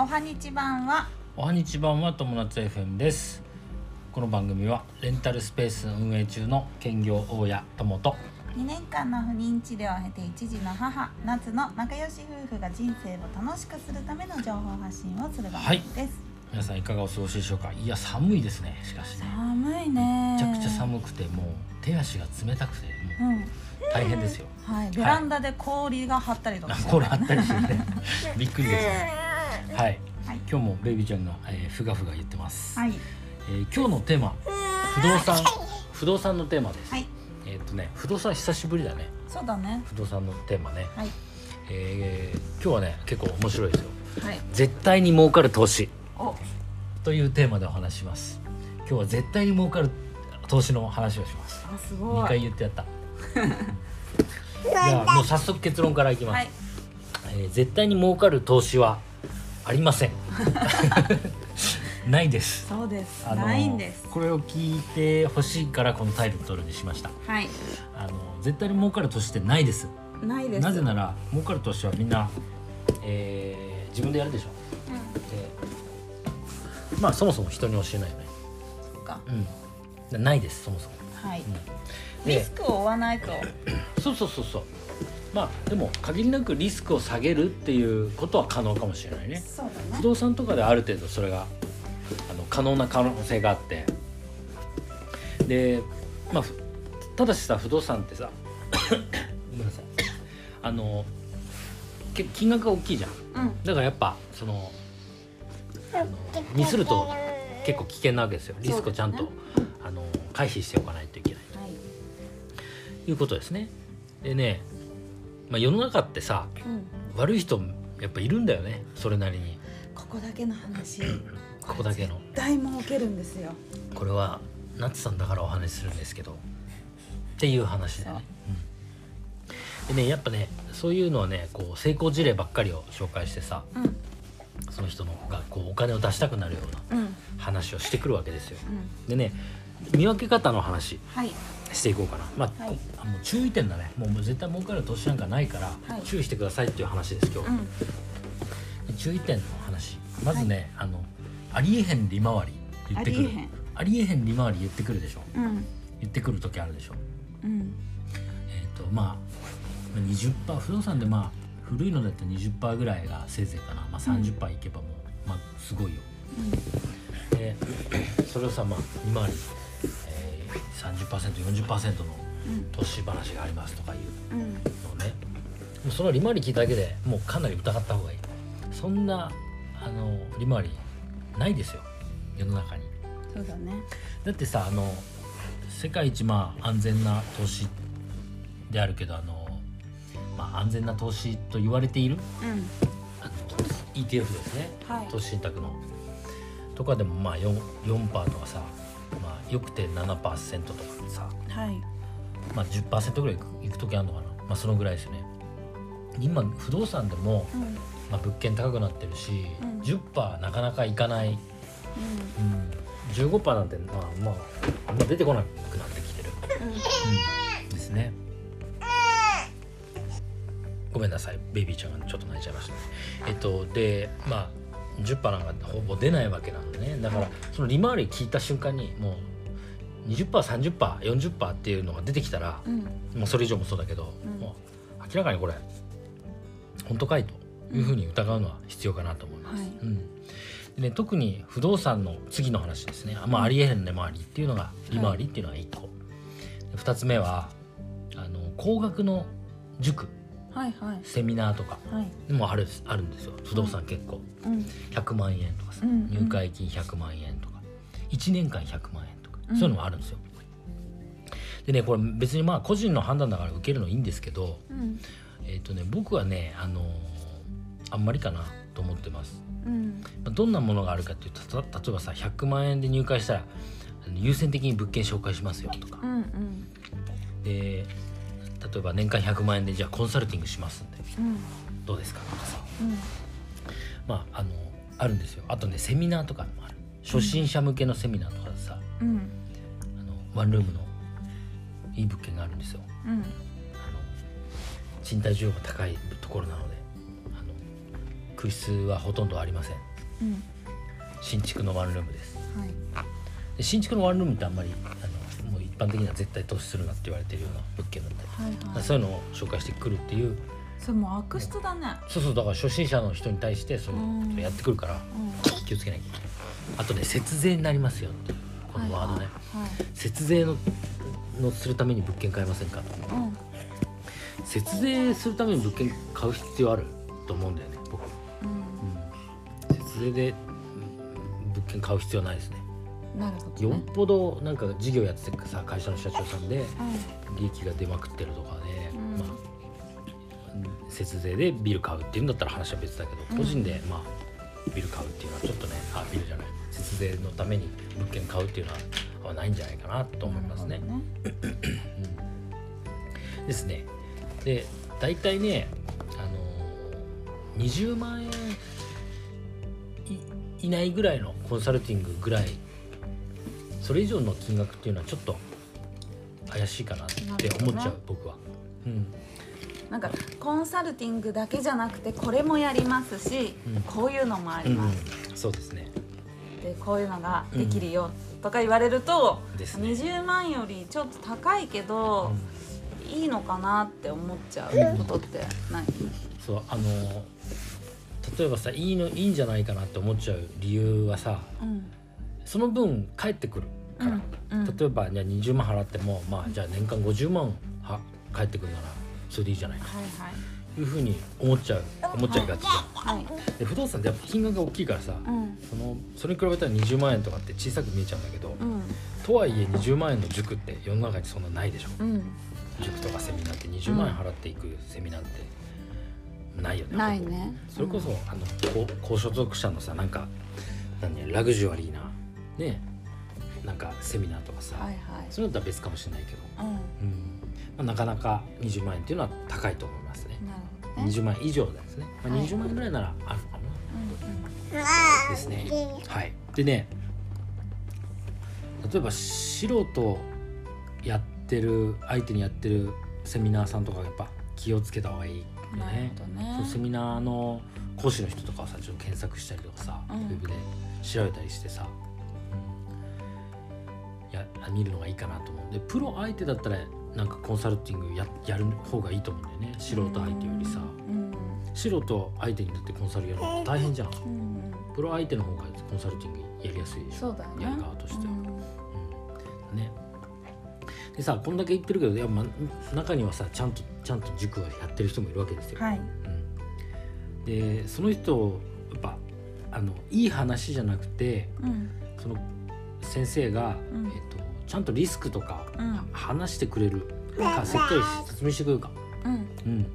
おはにち版は？おはにち版は友達 FM です。この番組はレンタルスペース運営中の兼業大家友と2年間の不妊治療を経て一児の母夏の仲良し夫婦が人生を楽しくするための情報発信をする番組です、皆さんいかがお過ごしでしょうか？いや寒いですねしかしね。寒いねめちゃくちゃ寒くてもう手足が冷たくてもううん。大変ですよ。はい。ベランダで氷が張ったりとかしてこれ あったりしてね。びっくりです。ね はい。はい。今日もベイビーちゃんが、えーふがふが言ってます、はい。えー今日のテーマ不動産不動産のテーマです、はい。えーっとね不動産久しぶりだね。そうだね。不動産のテーマね、はい。えー今日はね結構面白いですよ。はい。絶対に儲かる投資。お。というテーマでお話しします。今日は絶対に儲かる投資の話をします。あす2ごい。回言ってやった。じゃあもう早速結論からいきます、はい。えー絶対に儲かる投資は？ありません。ないです。そうです。ないんです。これを聞いてほしいからこのタイトルにしました。はい。あの絶対に儲かる投資ってないです。ないです。なぜなら儲かる投資はみんな、えー自分でやるでしょ。うん。でまあそもそも人に教えないよね。そっか。うん。ないですそもそも、はい。うん、リでスクを負わないと。そうそうそうそうまあでも限りなくリスクを下げるっていうことは可能かもしれないね。そうだ不ね動産とかである程度それがあの可能な可能性があって。でまあふただしさ不動産ってさ ごめんなさい。あのけ金額が大きいじゃん。うん。だからやっぱそのミスると結構危険なわけですよ。リスクをちゃんと、そうあの回避しておかないといけないはい。ということですね。でね、まあ、世の中ってさうん。悪い人やっぱいるんだよねそれなりに。ここだけの話。ここだけの。大儲けるんですよ。これはナッツさんだからお話しするんですけどっていう話だよね、うん、でねやっぱねそういうのはねこう成功事例ばっかりを紹介してさうん。その人のがこうお金を出したくなるようなうん。話をしてくるわけですよ。うん。でね見分け方の話。はいしていこうかな。まあ、はい。こあもう注意点だね。もうもう絶対儲かる投資なんかないから、はい。注意してくださいっていう話です今日、うん。注意点の話。まずね、あのありえへん利回り言ってくる。ありえへん。ありえへん利回り言ってくるでしょ。うん。言ってくる時あるでしょ。うん。えっ、とまあ20%不動産でまあ古いのだったら20%ぐらいがせいぜいかな、まあ、30%いけばもう、まあすごいよ。でそれをさまあ利回り、えー、30%40% のうん投資話がありますとかいううんのね。もうその利回り聞いただけでもうかなり疑った方がいい。そんなあの利回りないですよ。世の中に。そうだね。だってさあの世界一まあ安全な投資であるけどあの、まあ、安全な投資と言われているうん。ETF ですね。はい。投資信託の。とかでもまあ 4%, 4とかさ、まあ、よくて7%とかさ、はい。まあ、10%ぐらいいくいく時あるのかな、まあ、そのぐらいですよね。今不動産でも、うん。まあ、物件高くなってるし、うん。10%なかなかいかない、ううん、15%なんてまあまああんま出てこなくなってきてる、んうん。うん、ですね。ごめんなさい。ベイビーちゃんがちょっと泣いちゃいましたね。えっとでまあ10%なんかほぼ出ないわけなのでね。だからその利回り聞いた瞬間にもう 20%30%40% っていうのが出てきたらうん。もうそれ以上もそうだけど、うん。もう明らかにこれ本当かいというふうに疑うのは必要かなと思います。はい。うん。でね、特に不動産の次の話ですね、まあ、ありえへん利回りっていうのが利回りっていうのが1個、2つ目はあの高額の塾。はいはい。セミナーとかはい。もあるあるんですよ。不動産結構。うん。100万円とかさ、うんうん。入会金100万円とか。1年間100万円そういうのもあるんですよ。でねこれ別にまあ個人の判断だから受けるのいいんですけど、うん。えっ、とね僕はねあのーあんまりかなと思ってます。うん。まあどんなものがあるかっていうとた例えばさ100万円で入会したら優先的に物件紹介しますよとか。うんうん。で例えば年間100万円でじゃあコンサルティングしますんで。うん。どうですか？とかさ。うん。まああのあるんですよ。あとねセミナーとかもある。初心者向けのセミナーとかでさ。うんワンルームのいい物件があるんですよ。うん。あの賃貸需要が高いところなのであの空室はほとんどありません。うん。新築のワンルームです。はい。で新築のワンルームってあんまりあのもう一般的には絶対投資するなって言われてるような物件だったり、はいはい。そういうのを紹介してくるっていう。それもう悪質だね。そうそうだから初心者の人に対してそううんそれやってくるからうん。気をつけなきゃいけない。あとね節税になりますよって。いうこのワードね、はい。節税ののするために物件買いませんか？うん節税するために物件買う必要あると思うんだよね僕、うん。うん、節税でうん物件買う必要ないですね。なるほどよっねぽどなんか事業やっててさ会社の社長さんでうん利益が出まくってるとかで、うん。まあ節税でビル買うっていうんだったら話は別だけど、うん。個人でまあビル買うっていうのはちょっとねあビルじゃない節税のために物件買うっていうのはあないんじゃないかなと思いますね。なるほどうんですね。で大体ね、あのー20万円い以内ぐらいのコンサルティングぐらいそれ以上の金額っていうのはちょっと怪しいかなって思っちゃう、ね僕は。うんなんかコンサルティングだけじゃなくてこれもやりますし、うん。こういうのもあります、うん、そうですね。でこういうのができるよとか言われると、ですね。20万よりちょっと高いけど、いいのかなって思っちゃうことって何、そうあのー例えばさいいのいいんじゃないかなって思っちゃう理由はさうん。その分返ってくるから、うん。うん。例えばじゃあ20万払ってもまあじゃあ年間50万は返ってくるならそれでいいじゃないか。というふうに思っちゃう思っちゃいがちじゃん。はい。で不動産ってやっぱ金額が大きいからさ、うん。そのそれに比べたら20万円とかって小さく見えちゃうんだけど、うん。とはいえ20万円の塾って世の中にそんなないでしょ。うん。塾とかセミナーって20万円払っていくセミナーってないよね、ないね。それこそ、あの高高所属者のさなんか何ラグジュアリーなねなんかセミナーとかさ、はいはい。そういうのとは別かもしれないけど、うん。うんまあ、なかなか20万円っていうのは高いと思いますね。ね。20万円以上ですね、まあ、はい。20万円ぐらいならあるかもうんなですね。はい。でね例えば素人やってる相手にやってるセミナーさんとかやっぱ気をつけた方がいいよね。ね。そうセミナーの講師の人とかをさちょっと検索したりとかさ、うん。ウェブで調べたりしてさ、うん、や見るのがいいかなと思うでプロ相手だったらなんかコンサルティングややる方がいいと思うんだよね。素人相手よりさ。うん。素人相手にだってコンサルやるの大変じゃん。うん。プロ相手の方がコンサルティングやりやすいでしょ。そうだよねやる側としては、うん。うん。ね。でさこんだけ言ってるけどいや、ま、中にはさちゃんとちゃんと塾をやってる人もいるわけですよ、はい。うん、でその人やっぱあのいい話じゃなくてうん。その先生が、うん。えっとちゃんとリスクとか、うん。は話してくれる。かしっかり説明してくれるか、うん。うん、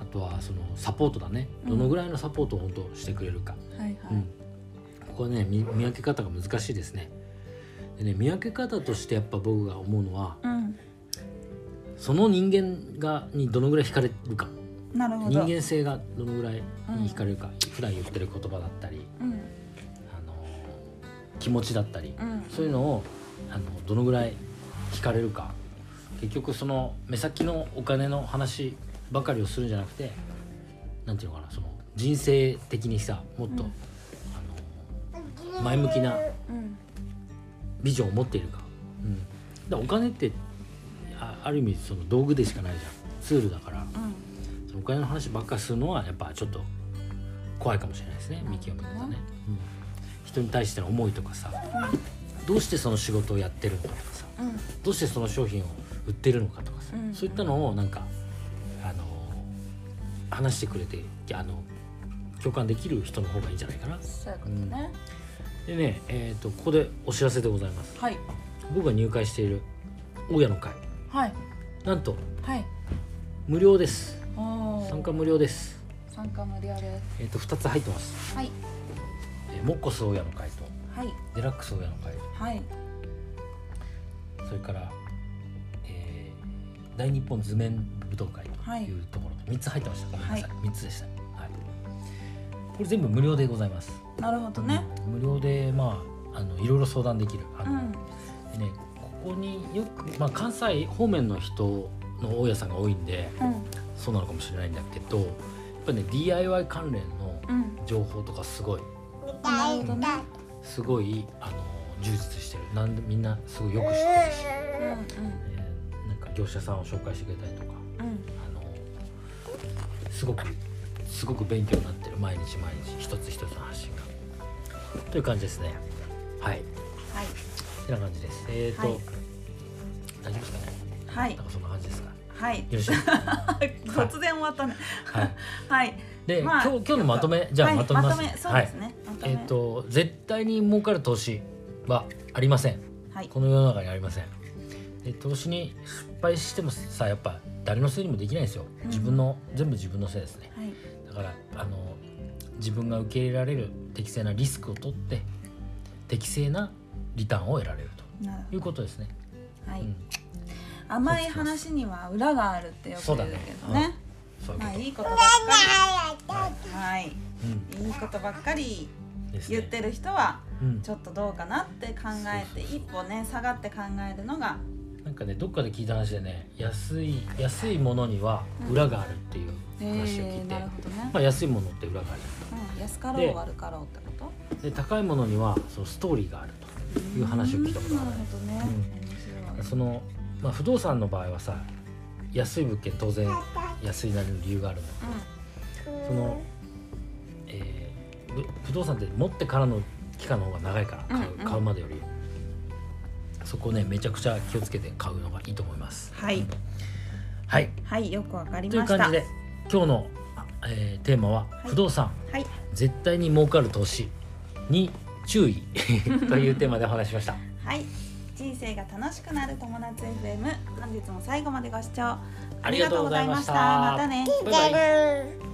あとはそのサポートだね。うん。どのぐらいのサポートを本当してくれるか、はいはい。うん、ここはね見見分け方が難しいですね。でね見分け方としてやっぱ僕が思うのはうん。その人間がにどのぐらい惹かれるか。なるほど。人間性がどのぐらいに惹かれるか、普段言ってる言葉だったり、う気持ちだったり、うん。そういうのをあのどのぐらい惹かれるか。結局その目先のお金の話ばかりをするんじゃなくてなんていうのかなその人生的にさもっと、うん。あの前向きなうんビジョンを持っているか,、うん、だお金ってあある意味その道具でしかないじゃん。ツールだから。うん。そのお金の話ばっかりするのはやっぱちょっと怖いかもしれないですね。見極め方ね、うん、人に対しての思いとかさどうしてその仕事をやってるのかとかさうん。どうしてその商品を売ってるのかとかさ、うん。そういったのをなんかあの話してくれてあの共感できる人の方がいいんじゃないかな。そういうことね。でね、えー、とここでお知らせでございます。はい。僕が入会している大家の会。はい。なんとはい。無料です。参加無料です。参加無料です。えっ、と2つ入ってます、はいえーモッコス大家の会とはい。デラックス大家の会はい。それから、えー大日本図面舞踏会というところ。と3つ入ってましたごめんなさい、3つでした、はい、これ全部無料でございます。なるほどね。無料でまああのいろいろ相談できるあの、うん。でねここによく、まあ、関西方面の人の大家さんが多いんでうん。そうなのかもしれないんだけどぱね DIY 関連のうん。情報とかすごいなるほどね。すごいあの充実してる。なんでみんなすごいよく知ってるし、うんえーなんか業者さんを紹介してくれたりとか。あのすごくすごく勉強になってる毎日毎日一つ一つの発信が。という感じですね。はい。はい。てな感じです。えっ、ー、と、はい。大丈夫ですかね？はい。なんかそんな感じですか？はい。よろしい？突然終わったね。はい。はい。で、まあ今日今日のまとめじゃあはいまとめます、まとめ。そうですね、まとめえっ、と絶対に儲かる投資はありません。はい。この世の中にありません。で投資に失敗してもさやっぱ誰のせいにもできないんですよ。うん。自分の、全部自分のせいですね。はい。だからあの自分が受け入れられる適正なリスクを取って適正なリターンを得られると。いうことですね、はい、うん、甘い話には裏があるってよく言うけどね。そうい。うまあいいことばっかり。はい。うん。いいことばっかり言ってる人はうん。ちょっとどうかなって考えて一歩ね下がって考えるのがなんかねどっかで聞いた話でね安い安いものには裏があるっていう話を聞いて、まあ、安いものって裏がある。うん安かろう悪かろうってこと？で高いものにはそのストーリーがあるという話を聞いたことがある。なるほどね、うん。その、まあ、不動産の場合はさ安い物件当然安いなりの理由があるん。だその、えーぶ不動産って持ってからの期間の方が長いから買う,、うんうん。買うまでより。そこねめちゃくちゃ気をつけて買うのがいいと思います。はい。はい。はいよくわかりというました感じで今日の、えーテーマはい。不動産、はい。絶対に儲かる投資に注意。というテーマでお話ししました。はい。人生が楽しくなる友達 FM 本日も最後までご視聴。ありがとうございました。ありがとうございました。またね。バイバイ